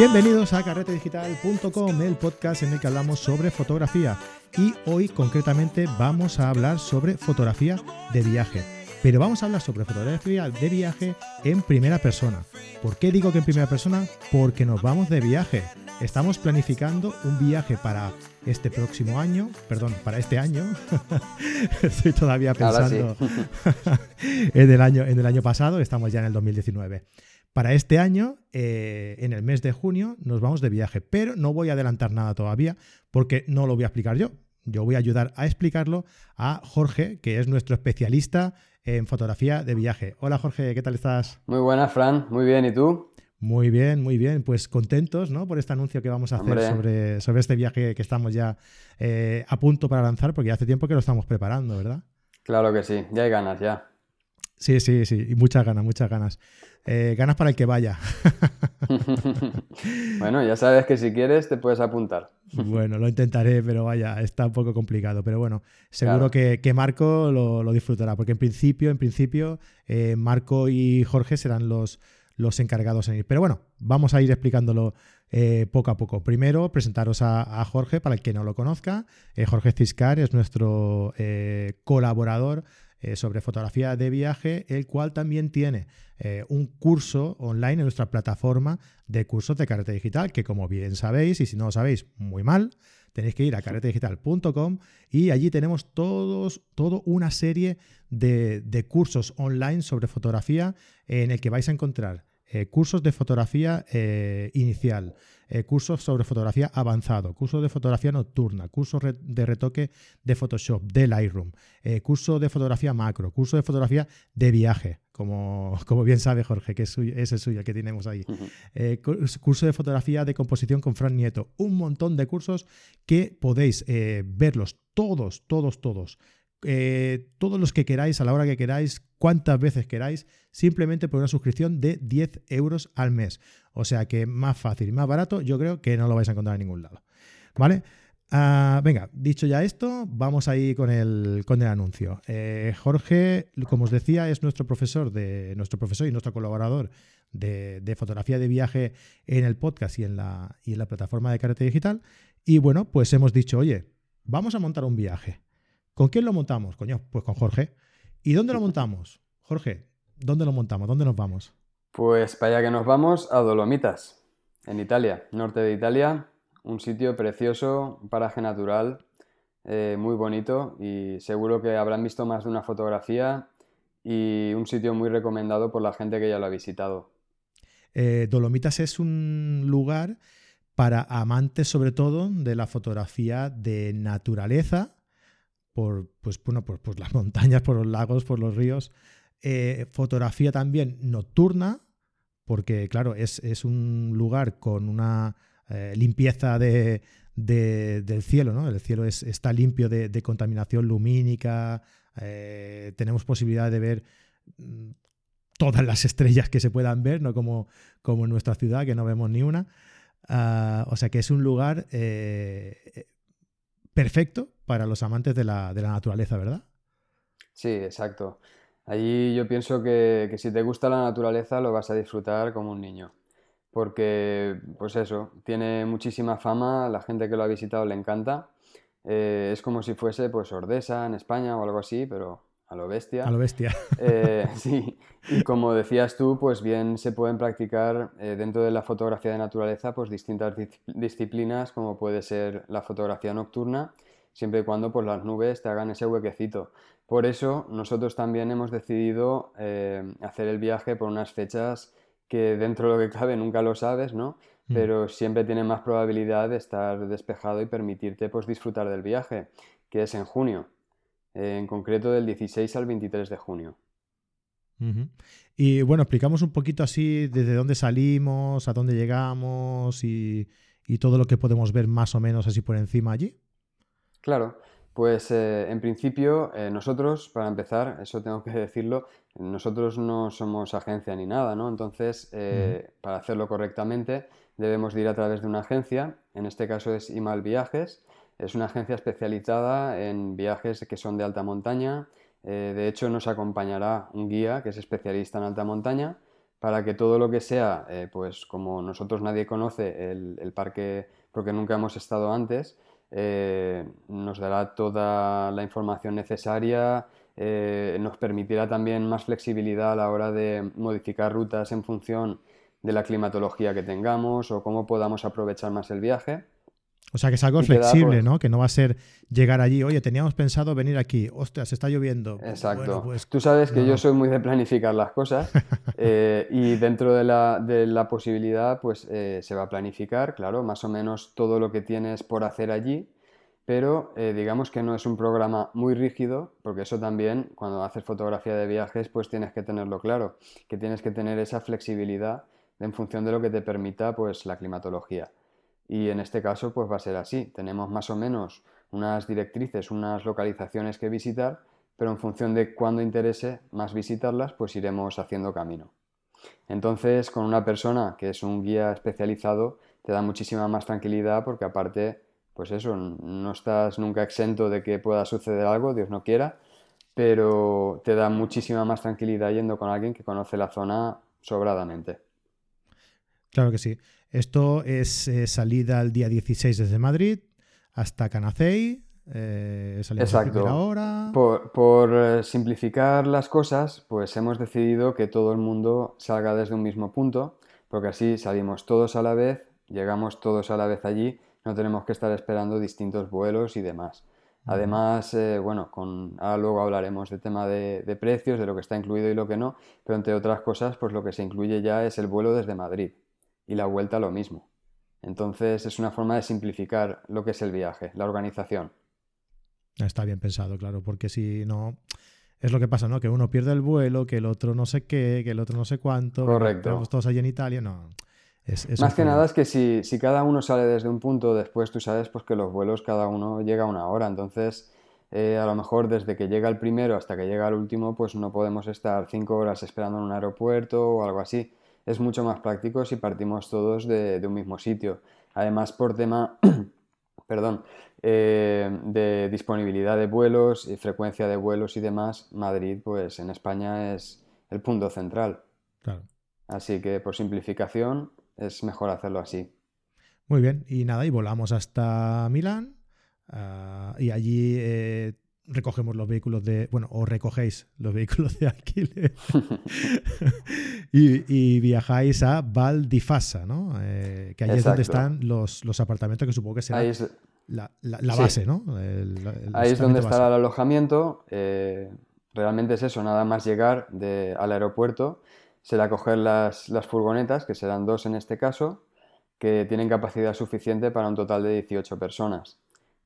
Bienvenidos a carretedigital.com, el podcast en el que hablamos sobre fotografía. Y hoy concretamente vamos a hablar sobre fotografía de viaje. Pero vamos a hablar sobre fotografía de viaje en primera persona. ¿Por qué digo que en primera persona? Porque nos vamos de viaje. Estamos planificando un viaje para este próximo año, perdón, para este año. Estoy todavía pensando en, el año, en el año pasado, estamos ya en el 2019. Para este año, eh, en el mes de junio, nos vamos de viaje, pero no voy a adelantar nada todavía porque no lo voy a explicar yo. Yo voy a ayudar a explicarlo a Jorge, que es nuestro especialista en fotografía de viaje. Hola Jorge, ¿qué tal estás? Muy buenas, Fran. Muy bien, ¿y tú? Muy bien, muy bien. Pues contentos ¿no? por este anuncio que vamos a hacer sobre, sobre, este viaje que estamos ya eh, a punto para lanzar, porque hace tiempo que lo estamos preparando, ¿verdad? Claro que sí, ya hay ganas, ya. Sí, sí, sí, y muchas ganas, muchas ganas. Eh, ganas para el que vaya. bueno, ya sabes que si quieres te puedes apuntar. bueno, lo intentaré, pero vaya, está un poco complicado. Pero bueno, seguro que, Marco lo, disfrutará, porque en principio, en principio, eh, Marco y Jorge serán los, los encargados en ir. Pero bueno, vamos a ir explicándolo eh, poco a poco. Primero, presentaros a, Jorge, para el que no lo conozca. Jorge Ciscar es nuestro colaborador eh, sobre fotografía de viaje, el cual también tiene eh, un curso online en nuestra plataforma de cursos de carrete digital, que como bien sabéis, y si no lo sabéis, muy mal, tenéis que ir a carretedigital.com y allí tenemos todos, toda una serie de, de cursos online sobre fotografía en el que vais a encontrar eh, cursos de fotografía eh, inicial, eh, cursos sobre fotografía avanzado, cursos de fotografía nocturna, cursos de retoque de Photoshop, de Lightroom, curso de fotografía macro, curso de fotografía de viaje, como, como bien sabe Jorge, que es, el suyo, que tenemos ahí. curso de fotografía de composición con Fran Nieto. Un montón de cursos que podéis verlos todos, todos, todos eh, todos los que queráis, a la hora que queráis, cuantas veces queráis, simplemente por una suscripción de 10 euros al mes. O sea que más fácil y más barato, yo creo que no lo vais a encontrar en ningún lado. ¿Vale? Ah, venga, dicho ya esto, vamos ahí con el, con el anuncio. Eh, Jorge, como os decía, es nuestro profesor, de, nuestro profesor y nuestro colaborador de, fotografía de viaje en el podcast y en la, y en la plataforma de Karate Digital. Y bueno, pues hemos dicho, oye, vamos a montar un viaje. ¿Con quién lo montamos? Coño, pues con Jorge. ¿Y dónde lo montamos? Jorge, ¿dónde lo montamos? ¿Dónde nos vamos? Pues para allá que nos vamos a Dolomitas, en Italia, norte de Italia, un sitio precioso, un paraje natural, eh, muy bonito y seguro que habrán visto más de una fotografía y un sitio muy recomendado por la gente que ya lo ha visitado. Eh, Dolomitas es un lugar para amantes sobre todo de la fotografía de naturaleza por, pues, bueno, por, las montañas, por los lagos, por los ríos. Eh, fotografía también nocturna, porque claro, es, un lugar con una eh, limpieza de, del cielo, ¿no? El cielo está limpio de, contaminación lumínica, eh, tenemos posibilidad de ver mm, todas las estrellas que se puedan ver, no como, como en nuestra ciudad, que no vemos ni una. Ah, o sea que es un lugar perfecto para los amantes de la, naturaleza, ¿verdad? Sí, exacto. Allí yo pienso que, si te gusta la naturaleza lo vas a disfrutar como un niño. Porque, pues eso, tiene muchísima fama, la gente que lo ha visitado le encanta. Eh, es como si fuese pues Ordesa en España o algo así, pero a lo bestia. A lo bestia. Eh, sí, y como decías tú, pues bien se pueden practicar eh, dentro de la fotografía de naturaleza pues distintas disciplinas como puede ser la fotografía nocturna, siempre y cuando pues las nubes te hagan ese huequecito. Por eso nosotros también hemos decidido eh, hacer el viaje por unas fechas que dentro de lo que cabe nunca lo sabes, ¿no? Mm. Pero siempre tiene más probabilidad de estar despejado y permitirte pues disfrutar del viaje, que es en junio en concreto del 16 al 23 de junio. Y bueno, explicamos un poquito así desde dónde salimos, a dónde llegamos y, todo lo que podemos ver más o menos así por encima allí. Claro, pues eh, en principio eh, nosotros, para empezar, eso tengo que decirlo, nosotros no somos agencia ni nada, ¿no? Entonces, eh, para hacerlo correctamente, debemos ir a través de una agencia, en este caso es Imal Viajes, es una agencia especializada en viajes que son de alta montaña. Eh, de hecho, nos acompañará un guía que es especialista en alta montaña para que todo lo que sea, eh, pues como nosotros nadie conoce el, parque porque nunca hemos estado antes, eh, nos dará toda la información necesaria, nos permitirá también más flexibilidad a la hora de modificar rutas en función de la climatología que tengamos o cómo podamos aprovechar más el viaje. O sea, que es algo flexible, pues ¿no? Que no va a ser llegar allí, oye, teníamos pensado venir aquí, ostras, está lloviendo. Exacto. Pues Tú sabes que yo soy muy de planificar las cosas eh, y dentro de la, posibilidad, pues eh, se va a planificar, claro, más o menos todo lo que tienes por hacer allí, pero eh, digamos que no es un programa muy rígido, porque eso también, cuando haces fotografía de viajes, pues tienes que tenerlo claro, que tienes que tener esa flexibilidad en función de lo que te permita, pues, la climatología. Y en este caso pues va a ser así. Tenemos más o menos unas directrices, unas localizaciones que visitar, pero en función de cuándo interese más visitarlas, pues iremos haciendo camino. Entonces, con una persona que es un guía especializado, te da muchísima más tranquilidad porque aparte, pues eso, no estás nunca exento de que pueda suceder algo, Dios no quiera, pero te da muchísima más tranquilidad yendo con alguien que conoce la zona sobradamente. Claro que sí. Esto es eh, salida el día 16 desde Madrid hasta Canacey. Eh, Exacto. Hora. Por, por, eh, simplificar las cosas, pues hemos decidido que todo el mundo salga desde un mismo punto, porque así salimos todos a la vez, llegamos todos a la vez allí, no tenemos que estar esperando distintos vuelos y demás. Además, bueno, con, ahora luego hablaremos del tema de, de, precios, de lo que está incluido y lo que no, pero entre otras cosas, pues lo que se incluye ya es el vuelo desde Madrid y la vuelta lo mismo. Entonces es una forma de simplificar lo que es el viaje, la organización. Está bien pensado, claro, porque si no, es lo que pasa, ¿no? Que uno pierde el vuelo, que el otro no sé qué, que el otro no sé cuánto. Correcto. Estamos todos allí en Italia, no. Más que nada es que si, si, cada uno sale desde un punto, después tú sabes pues que los vuelos cada uno llega a una hora, entonces eh, a lo mejor desde que llega el primero hasta que llega el último, pues no podemos estar cinco horas esperando en un aeropuerto o algo así es mucho más práctico si partimos todos de, un mismo sitio. Además, por tema, perdón, eh, de disponibilidad de vuelos y frecuencia de vuelos y demás, Madrid, pues en España es el punto central. Así que por simplificación es mejor hacerlo así. Muy bien, y nada, y volamos hasta Milán. Ah, y allí eh, recogemos los vehículos de, bueno, o recogéis los vehículos de alquiler y, viajáis a Valdifasa, ¿no? Eh, que ahí es donde están los, apartamentos que supongo que será la, base, ¿no? ahí es donde estará el alojamiento. Eh, realmente es eso, nada más llegar al aeropuerto, será coger las, las furgonetas, que serán dos en este caso, que tienen capacidad suficiente para un total de 18 personas.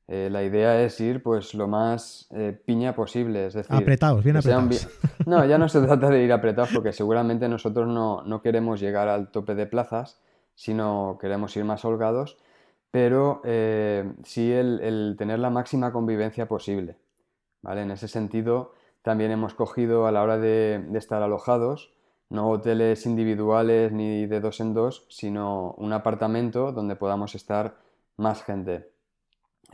Eh, la idea es ir pues lo más eh, piña posible, es decir... Apretados, bien apretados. No, ya no se trata de ir apretados porque seguramente nosotros no, queremos llegar al tope de plazas, sino queremos ir más holgados, pero eh, sí el, tener la máxima convivencia posible. ¿vale? En ese sentido, también hemos cogido a la hora de estar alojados, no hoteles individuales ni de dos en dos, sino un apartamento donde podamos estar más gente.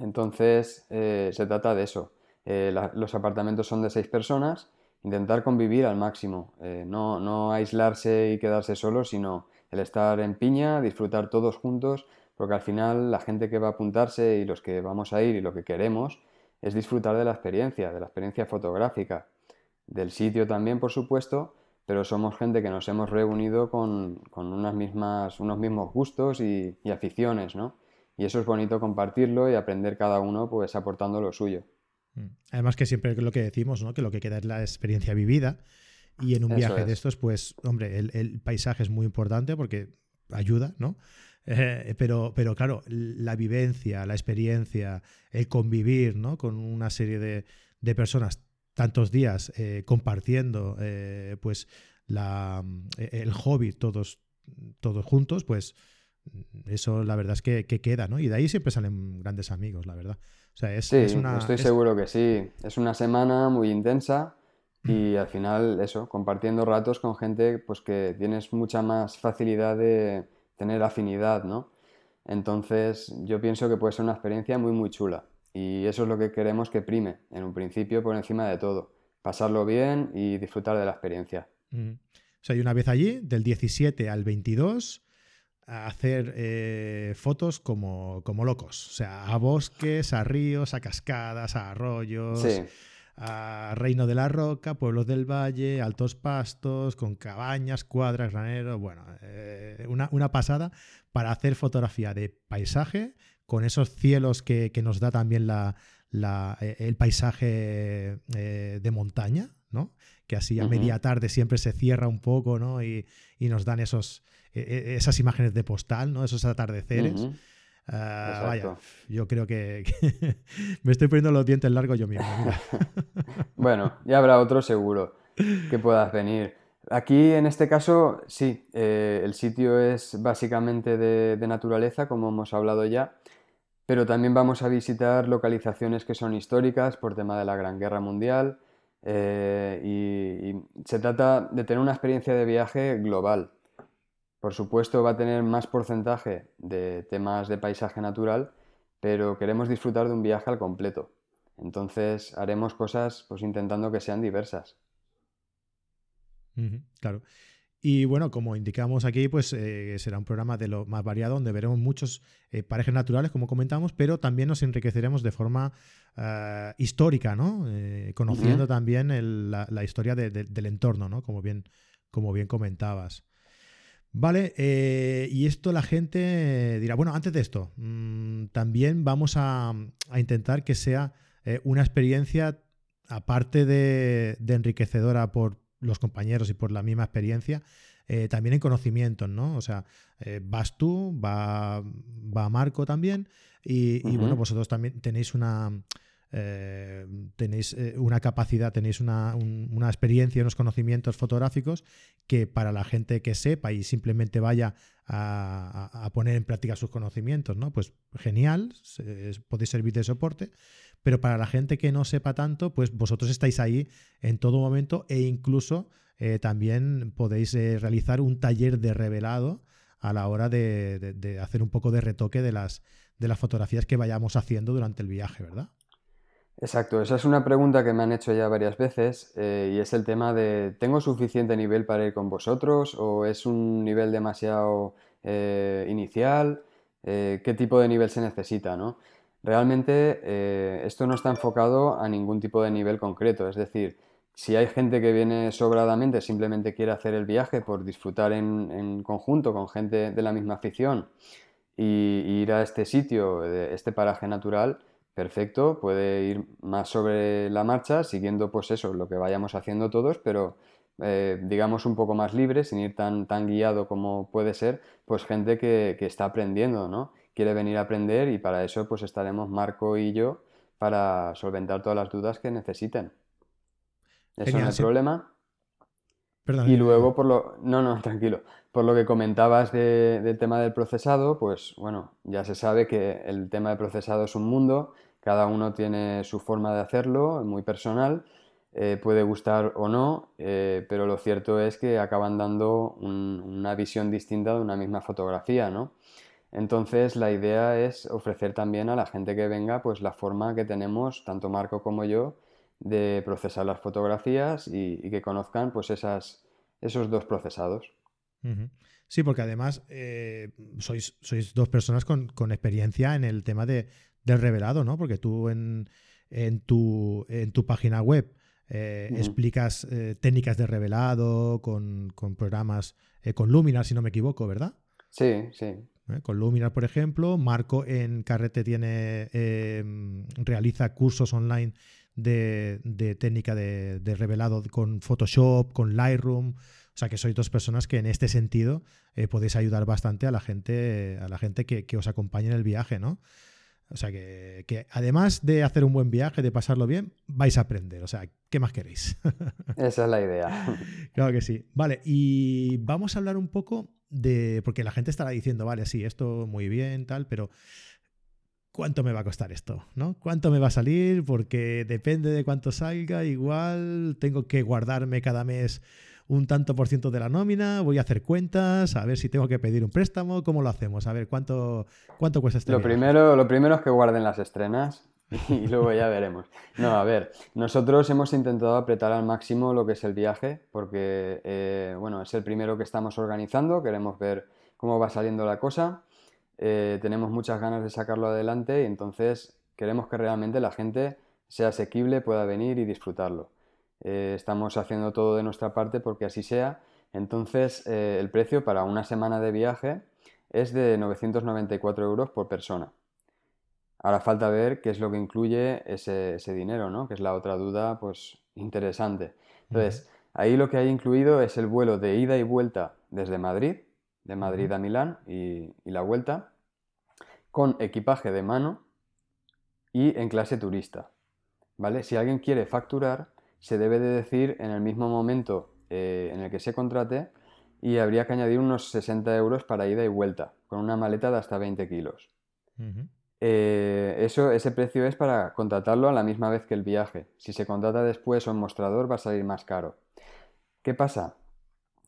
Entonces, eh, se trata de eso. Eh, los apartamentos son de seis personas, intentar convivir al máximo, eh, no, no, aislarse y quedarse solo, sino el estar en piña, disfrutar todos juntos, porque al final la gente que va a apuntarse y los que vamos a ir y lo que queremos es disfrutar de la experiencia, de la experiencia fotográfica, del sitio también, por supuesto, pero somos gente que nos hemos reunido con, unas mismas, unos mismos gustos y, y aficiones, ¿no? Y eso es bonito compartirlo y aprender cada uno pues aportando lo suyo. Mm. Además que siempre lo que decimos, ¿no? Que lo que queda es la experiencia vivida. Y en un viaje de estos, pues, hombre, el, paisaje es muy importante porque ayuda, ¿no? Eh, pero, pero claro, la vivencia, la experiencia, el convivir, ¿no? Con una serie de, personas tantos días eh, compartiendo, eh, pues, la, el hobby todos, todos juntos, pues, eso la verdad es que, queda, ¿no? Y de ahí siempre salen grandes amigos, la verdad. O sea, es, sí, estoy seguro que sí. Es una semana muy intensa y al final eso, compartiendo ratos con gente pues que tienes mucha más facilidad de tener afinidad, ¿no? Entonces yo pienso que puede ser una experiencia muy muy chula y eso es lo que queremos que prime en un principio por encima de todo, pasarlo bien y disfrutar de la experiencia. O sea, hay una vez allí, del 17 al 22, a hacer eh, fotos como, como, locos. O sea, a bosques, a ríos, a cascadas, a arroyos. A Reino de la Roca, Pueblos del Valle, Altos Pastos, con cabañas, cuadras, graneros. Bueno, eh, una, pasada para hacer fotografía de paisaje con esos cielos que, nos da también la, eh, el paisaje de montaña, ¿no? Que así a media tarde siempre se cierra un poco, ¿no? Y, y nos dan esos, esas imágenes de postal, ¿no? Esos atardeceres. Ah, vaya, yo creo que, me estoy poniendo los dientes largos yo mismo. bueno, ya habrá otro seguro que puedas venir. Aquí, en este caso, sí, eh, el sitio es básicamente de, naturaleza, como hemos hablado ya, pero también vamos a visitar localizaciones que son históricas por tema de la Gran Guerra Mundial eh, y se trata de tener una experiencia de viaje global. Por supuesto va a tener más porcentaje de temas de paisaje natural, pero queremos disfrutar de un viaje al completo. Entonces haremos cosas pues intentando que sean diversas. claro. Y bueno, como indicamos aquí, pues eh, será un programa de lo más variado, donde veremos muchos eh, parajes naturales, como comentamos, pero también nos enriqueceremos de forma eh, histórica, ¿no? conociendo también la, historia del entorno, ¿no? Como bien, como bien comentabas. Vale, eh, y esto la gente dirá, bueno, antes de esto, mm, también vamos a, intentar que sea eh, una experiencia, aparte de, enriquecedora por los compañeros y por la misma experiencia, eh, también en conocimientos, ¿no? O sea, vas tú, va, va Marco también, y, y bueno, vosotros también tenéis una eh, tenéis eh, una capacidad, tenéis una, experiencia, unos conocimientos fotográficos que para la gente que sepa y simplemente vaya a, poner en práctica sus conocimientos, ¿no? Pues genial, podéis servir de soporte, pero para la gente que no sepa tanto, pues vosotros estáis ahí en todo momento e incluso eh, también podéis realizar un taller de revelado a la hora de, de, hacer un poco de retoque de las, de las fotografías que vayamos haciendo durante el viaje, ¿verdad? Exacto, esa es una pregunta que me han hecho ya varias veces eh, y es el tema de ¿tengo suficiente nivel para ir con vosotros o es un nivel demasiado eh, inicial? Eh, ¿Qué tipo de nivel se necesita? ¿no? Realmente esto no está enfocado a ningún tipo de nivel concreto, es decir, si hay gente que viene sobradamente, simplemente quiere hacer el viaje por disfrutar en, conjunto con gente de la misma afición y, y ir a este sitio, este paraje natural, perfecto, puede ir más sobre la marcha, siguiendo pues eso, lo que vayamos haciendo todos, pero eh, digamos un poco más libre, sin ir tan, tan guiado como puede ser, pues gente que, está aprendiendo, ¿no? Quiere venir a aprender y para eso pues estaremos Marco y yo para solventar todas las dudas que necesiten. Eso no es el problema. y luego, por lo. No, no, tranquilo. Por lo que comentabas del tema del procesado, pues bueno, ya se sabe que el tema de procesado es un mundo cada uno tiene su forma de hacerlo, muy personal, eh, puede gustar o no, eh, pero lo cierto es que acaban dando una visión distinta de una misma fotografía, ¿no? Entonces la idea es ofrecer también a la gente que venga pues la forma que tenemos, tanto Marco como yo, de procesar las fotografías y, que conozcan pues esas, esos dos procesados. Sí, porque además eh, sois, sois, dos personas con, con, experiencia en el tema de, del revelado, ¿no? Porque tú en, en, tu, en tu página web eh, explicas eh, técnicas de revelado con, programas, eh, con Luminar, si no me equivoco, ¿verdad? Sí, sí. Con Luminar, por ejemplo. Marco en Carrete tiene em, realiza cursos online de, de técnica de, revelado con Photoshop, con Lightroom. O sea que sois dos personas que en este sentido podéis ayudar bastante a la gente, a la gente que, que os acompañe en el viaje, ¿no? O sea que, además de hacer un buen viaje, de pasarlo bien, vais a aprender. O sea, ¿qué más queréis? Esa es la idea. Claro que sí. Vale, y vamos a hablar un poco de. Porque la gente estará diciendo, vale, sí, esto muy bien, tal, pero. ¿Cuánto me va a costar esto? ¿No? ¿Cuánto me va a salir? Porque depende de cuánto salga, igual tengo que guardarme cada mes un tanto por ciento de la nómina, voy a hacer cuentas, a ver si tengo que pedir un préstamo, ¿cómo lo hacemos? A ver, ¿cuánto, cuánto cuesta este lo primero Lo primero es que guarden las estrenas. y luego ya veremos. No, a ver, nosotros hemos intentado apretar al máximo lo que es el viaje, porque, eh, bueno, es el primero que estamos organizando, queremos ver cómo va saliendo la cosa, eh, tenemos muchas ganas de sacarlo adelante y entonces queremos que realmente la gente sea asequible, pueda venir y disfrutarlo. Eh, estamos haciendo todo de nuestra parte porque así sea. Entonces, el precio para una semana de viaje es de 994 euros por persona. Ahora falta ver qué es lo que incluye ese, dinero, ¿no? Que es la otra duda, pues, interesante. Entonces, ahí lo que hay incluido es el vuelo de ida y vuelta desde Madrid, de Madrid a Milán y, la vuelta, con equipaje de mano y en clase turista. ¿Vale? Si alguien quiere facturar, se debe de decir en el mismo momento eh, en el que se contrate y habría que añadir unos 60 euros para ida y vuelta, con una maleta de hasta 20 kilos. Eh, eso, ese precio es para contratarlo a la misma vez que el viaje. Si se contrata después o en mostrador va a salir más caro. ¿Qué pasa?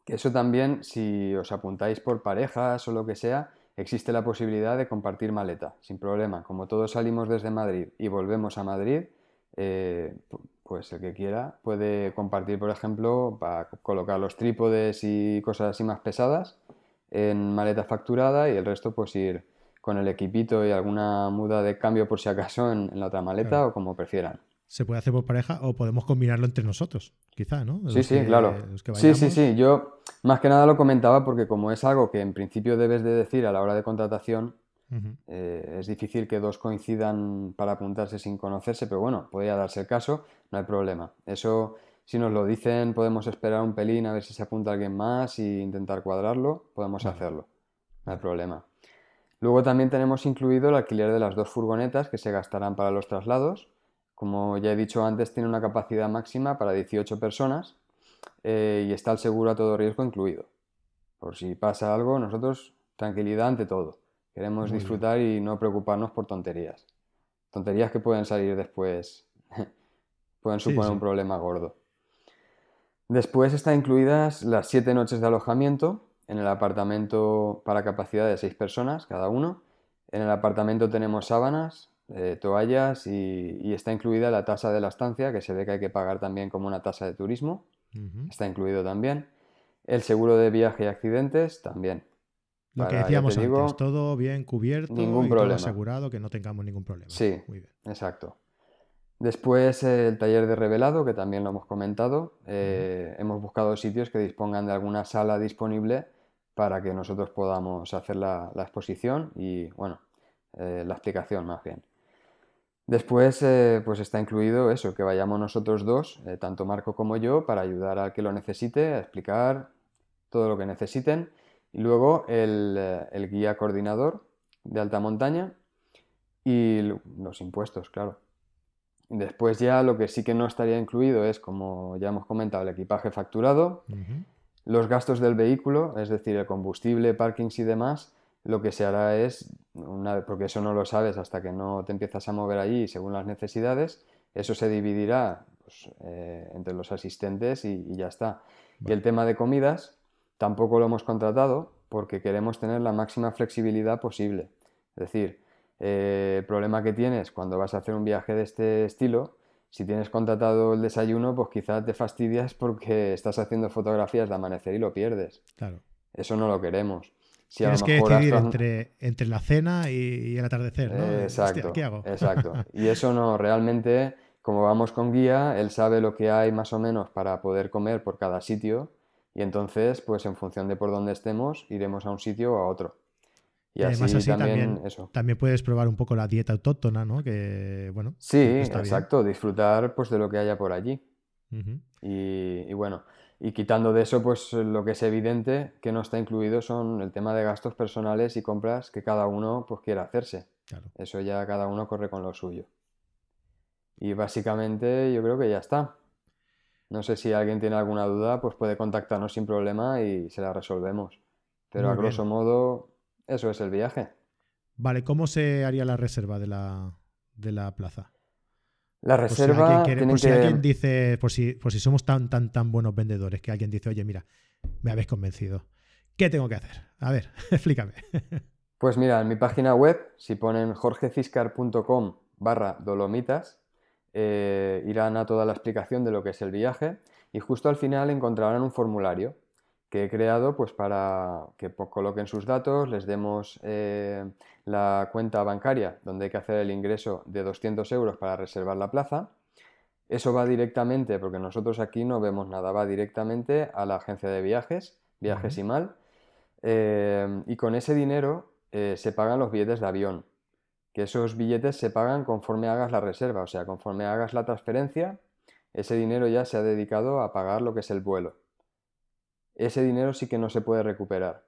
Que eso también, si os apuntáis por parejas o lo que sea, existe la posibilidad de compartir maleta, sin problema. Como todos salimos desde Madrid y volvemos a Madrid, eh, pues el que quiera puede compartir, por ejemplo, para colocar los trípodes y cosas así más pesadas en maleta facturada y el resto pues ir con el equipito y alguna muda de cambio por si acaso en, la otra maleta o como prefieran. Se puede hacer por pareja o podemos combinarlo entre nosotros, quizá, ¿no? sí, sí, claro. Sí, sí, sí. Yo más que nada lo comentaba porque como es algo que en principio debes de decir a la hora de contratación, eh, es difícil que dos coincidan para apuntarse sin conocerse, pero bueno, podría darse el caso, no hay problema. Eso, si nos lo dicen, podemos esperar un pelín a ver si se apunta alguien más e intentar cuadrarlo, podemos hacerlo, no hay problema. Luego también tenemos incluido el alquiler de las dos furgonetas que se gastarán para los traslados. Como ya he dicho antes, tiene una capacidad máxima para 18 personas eh, y está el seguro a todo riesgo incluido. Por si pasa algo, nosotros tranquilidad ante todo. Queremos disfrutar y no preocuparnos por tonterías. Tonterías que pueden salir después, pueden suponer un problema gordo. Después están incluidas las siete noches de alojamiento, en el apartamento para capacidad de seis personas cada uno. En el apartamento tenemos sábanas, eh, toallas y, está incluida la tasa de la estancia, que se ve que hay que pagar también como una tasa de turismo. Está incluido también. El seguro de viaje y accidentes también. Lo que decíamos antes, todo bien cubierto ningún y problema. todo asegurado, que no tengamos ningún problema. Sí, exacto. Después el taller de revelado, que también lo hemos comentado. Eh, hemos buscado sitios que dispongan de alguna sala disponible para que nosotros podamos hacer la, exposición y, bueno, eh, la explicación más bien. Después, eh, pues está incluido eso, que vayamos nosotros dos, tanto Marco como yo, para ayudar al que lo necesite, a explicar todo lo que necesiten. Y luego el, el guía coordinador de alta montaña y los impuestos, claro. Después ya lo que sí que no estaría incluido es, como ya hemos comentado, el equipaje facturado, los gastos del vehículo, es decir, el combustible, parkings y demás, lo que se hará es, una, porque eso no lo sabes hasta que no te empiezas a mover allí según las necesidades, eso se dividirá pues, eh, entre los asistentes y, ya está. Y el tema de comidas tampoco lo hemos contratado porque queremos tener la máxima flexibilidad posible. Es decir, eh, el problema que tienes cuando vas a hacer un viaje de este estilo, si tienes contratado el desayuno, pues quizás te fastidias porque estás haciendo fotografías de amanecer y lo pierdes. Claro. Eso no lo queremos. Si Tienes que decidir entre, entre, la cena y, el atardecer, ¿no? exacto, ¿qué hago? exacto. Y eso no, realmente, como vamos con guía, él sabe lo que hay más o menos para poder comer por cada sitio y entonces, pues en función de por dónde estemos, iremos a un sitio o a otro. Y además así, también, también, puedes probar un poco la dieta autóctona, ¿no? Que, bueno. Sí, exacto, disfrutar pues de lo que haya por allí. y, bueno, y quitando de eso, pues lo que es evidente que no está incluido son el tema de gastos personales y compras que cada uno pues quiera hacerse. Eso ya cada uno corre con lo suyo. Y básicamente yo creo que ya está. No sé si alguien tiene alguna duda, pues puede contactarnos sin problema y se la resolvemos. Pero a grosso modo, eso es el viaje. Vale, ¿cómo se haría la reserva de la, de la plaza? La reserva. Por si, alguien, dice, por si, por si somos tan, tan, tan buenos vendedores, que alguien dice, oye, mira, me habéis convencido. ¿Qué tengo que hacer? A ver, explícame. Pues mira, en mi página web, si ponen jorgeciscar.com barra dolomitas, eh, irán a toda la explicación de lo que es el viaje y justo al final encontrarán un formulario que he creado pues para que coloquen sus datos, les demos eh, la cuenta bancaria donde hay que hacer el ingreso de 200 euros para reservar la plaza. Eso va directamente, porque nosotros aquí no vemos nada, va directamente a la agencia de viajes, Viajes y Mal, eh, y con ese dinero eh, se pagan los billetes de avión, que esos billetes se pagan conforme hagas la reserva, o sea, conforme hagas la transferencia, ese dinero ya se ha dedicado a pagar lo que es el vuelo. Ese dinero sí que no se puede recuperar.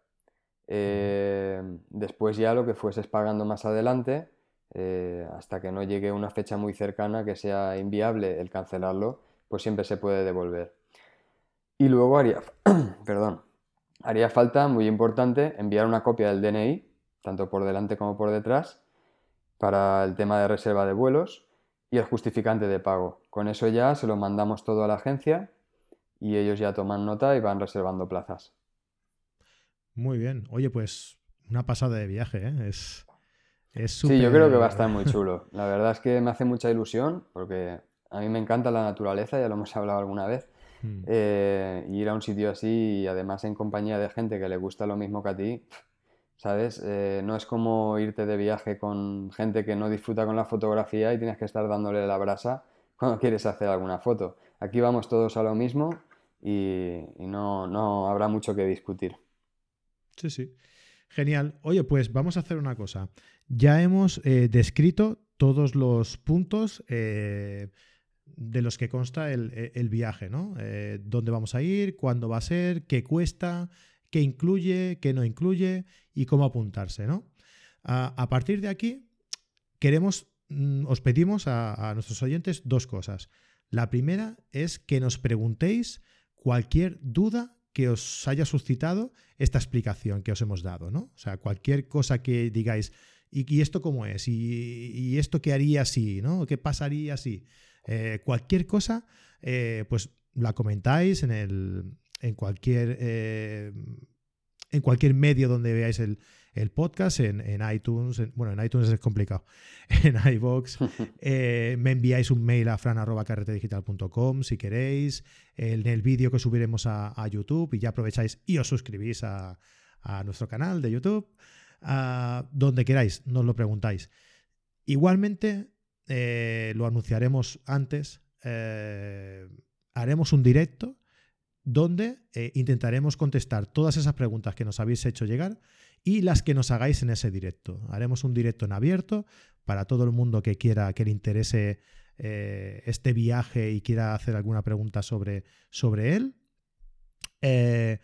Eh, después ya lo que fueses pagando más adelante, eh, hasta que no llegue una fecha muy cercana que sea inviable el cancelarlo, pues siempre se puede devolver. Y luego haría, perdón, haría falta, muy importante, enviar una copia del DNI tanto por delante como por detrás, para el tema de reserva de vuelos y el justificante de pago. Con eso ya se lo mandamos todo a la agencia y ellos ya toman nota y van reservando plazas. Muy bien. Oye, pues una pasada de viaje, ¿eh? Es, es Sí, yo creo que va a estar muy chulo. La verdad es que me hace mucha ilusión porque a mí me encanta la naturaleza, ya lo hemos hablado alguna vez. Hmm. Eh, ir a un sitio así y además en compañía de gente que le gusta lo mismo que a ti, ¿sabes? Eh, no es como irte de viaje con gente que no disfruta con la fotografía y tienes que estar dándole la brasa cuando quieres hacer alguna foto. Aquí vamos todos a lo mismo y, no, habrá mucho que discutir. Sí, sí. Genial. Oye, pues vamos a hacer una cosa. Ya hemos eh, descrito todos los puntos eh, de los que consta el, el viaje, ¿no? ¿Dónde vamos a ir? ¿Cuándo va a ser? ¿Qué cuesta? Qué incluye, qué no incluye y cómo apuntarse, ¿no? A, partir de aquí, queremos, mm, os pedimos a, nuestros oyentes dos cosas. La primera es que nos preguntéis cualquier duda que os haya suscitado esta explicación que os hemos dado, ¿no? O sea, cualquier cosa que digáis, ¿y, esto cómo es? ¿Y, esto qué haría así? ¿no? ¿Qué pasaría así? Eh, cualquier cosa, eh, pues la comentáis en el, en cualquier, eh, en cualquier medio donde veáis el, podcast, en, iTunes, bueno, en iTunes es complicado, en iVoox, eh, me enviáis un mail a fran.carretedigital.com si queréis, en el vídeo que subiremos a, YouTube y ya aprovecháis y os suscribís a, nuestro canal de YouTube, donde queráis, nos lo preguntáis. Igualmente, eh, lo anunciaremos antes, haremos un directo donde eh, intentaremos contestar todas esas preguntas que nos habéis hecho llegar y las que nos hagáis en ese directo. Haremos un directo en abierto para todo el mundo que quiera, que le interese eh, este viaje y quiera hacer alguna pregunta sobre, sobre él. Eh,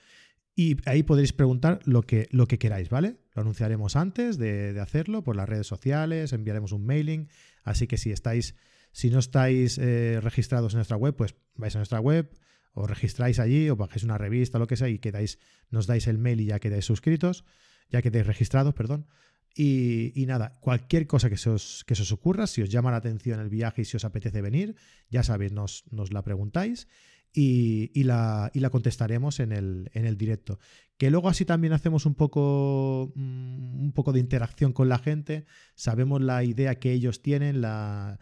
y ahí podréis preguntar lo que, lo que queráis, ¿vale? Lo anunciaremos antes de, de, hacerlo por las redes sociales, enviaremos un mailing. Así que si estáis, si no estáis registrados en nuestra web, pues vais a nuestra web, os registráis allí o bajáis una revista, lo que sea, y quedáis, nos dais el mail y ya quedáis suscritos, ya quedáis registrados, perdón. Y, nada, cualquier cosa que se, os, que os ocurra, si os llama la atención el viaje y si os apetece venir, ya sabéis, nos, nos la preguntáis y, y, la, y, la, contestaremos en el, en el, directo. Que luego así también hacemos un poco, mm, un poco de interacción con la gente, sabemos la idea que ellos tienen, la,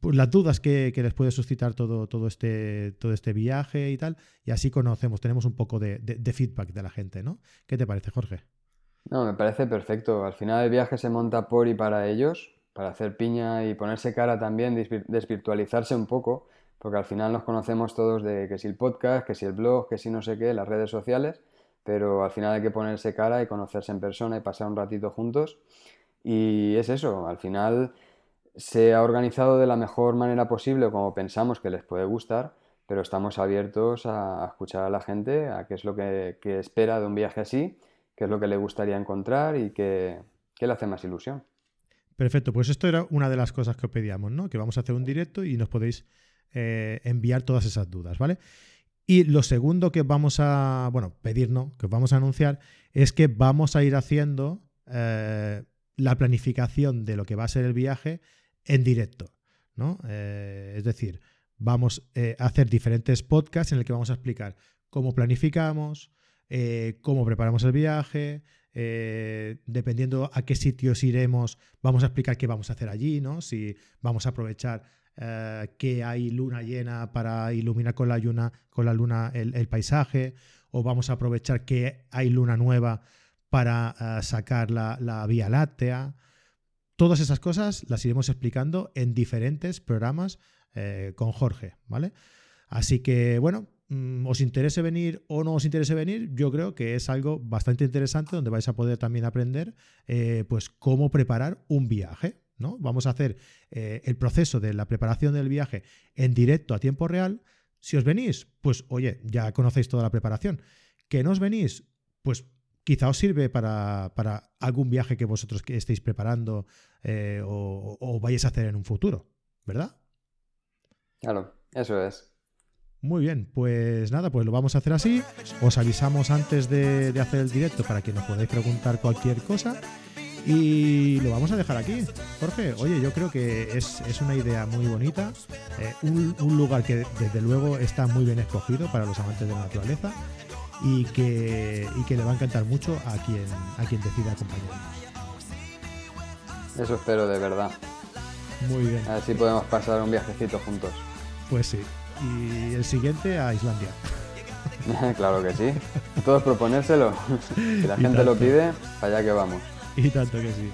pues las dudas que, les puede suscitar todo, todo, este, todo este viaje y tal, y así conocemos, tenemos un poco de, feedback de la gente, ¿no? ¿Qué te parece, Jorge? No, me parece perfecto. Al final el viaje se monta por y para ellos, para hacer piña y ponerse cara también, desvirtualizarse un poco, porque al final nos conocemos todos de que si el podcast, que si el blog, que si no sé qué, las redes sociales, pero al final hay que ponerse cara y conocerse en persona y pasar un ratito juntos. Y es eso, al final se ha organizado de la mejor manera posible, como pensamos que les puede gustar, pero estamos abiertos a, escuchar a la gente, a qué es lo que, espera de un viaje así, qué es lo que le gustaría encontrar y qué, le hace más ilusión. Perfecto, pues esto era una de las cosas que os pedíamos, ¿no? Que vamos a hacer un directo y nos podéis eh, enviar todas esas dudas, ¿vale? Y lo segundo que vamos a, bueno, pedir, ¿no? Que vamos a anunciar es que vamos a ir haciendo eh, la planificación de lo que va a ser el viaje en directo, ¿no? Eh, es decir, vamos eh, a hacer diferentes podcasts en el que vamos a explicar cómo planificamos, eh, cómo preparamos el viaje, dependiendo a qué sitios iremos, vamos a explicar qué vamos a hacer allí, ¿no? Si vamos a aprovechar que hay luna llena para iluminar con la luna, con la luna el, paisaje, o vamos a aprovechar que hay luna nueva para sacar la, Vía Láctea. Todas esas cosas las iremos explicando en diferentes programas con Jorge, ¿vale? Así que, bueno, Mm, os interese venir o no os interese venir, yo creo que es algo bastante interesante donde vais a poder también aprender eh, pues cómo preparar un viaje. ¿no? Vamos a hacer eh, el proceso de la preparación del viaje en directo a tiempo real. Si os venís, pues oye, ya conocéis toda la preparación. Que no os venís, pues quizá os sirve para, algún viaje que vosotros estéis preparando eh, o, o vayáis a hacer en un futuro, ¿verdad? Claro, eso es. Muy bien, pues nada, pues lo vamos a hacer así. Os avisamos antes de, hacer el directo para que nos podáis preguntar cualquier cosa. Y lo vamos a dejar aquí. Jorge, oye, yo creo que es, una idea muy bonita. Eh, un, lugar que desde luego está muy bien escogido para los amantes de la naturaleza y que, y que le va a encantar mucho a quien, a quien decida acompañarnos. Eso espero de verdad. Muy bien. A ver si podemos pasar un viajecito juntos. Pues sí y el siguiente a Islandia. claro que sí. Todo es proponérselo. si la gente lo pide, para allá que vamos. Y tanto que sí.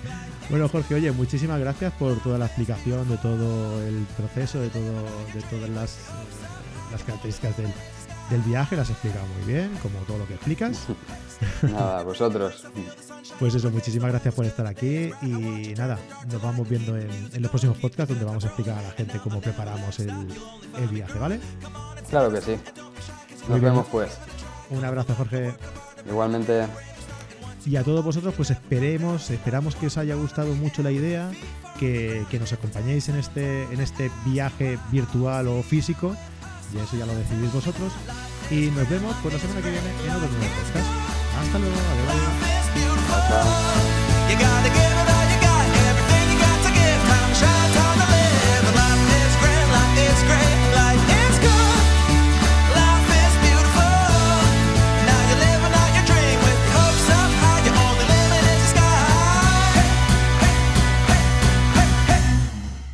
Bueno, Jorge, oye, muchísimas gracias por toda la explicación de todo el proceso, de todo, de todas las, eh, las características del, del viaje, las has explicado muy bien, como todo lo que explicas. Nada, vosotros. Pues eso, muchísimas gracias por estar aquí y nada, nos vamos viendo en, los próximos podcasts donde vamos a explicar a la gente cómo preparamos el, viaje, ¿vale? Claro que sí. Nos vemos pues. Un abrazo, Jorge. Igualmente. Y a todos vosotros, pues esperemos, esperamos que os haya gustado mucho la idea, que, que nos acompañéis en este, en este viaje virtual o físico y eso ya lo decidís vosotros. Y nos vemos pues la semana que viene en otro nuevo podcast. Hasta luego, adiós.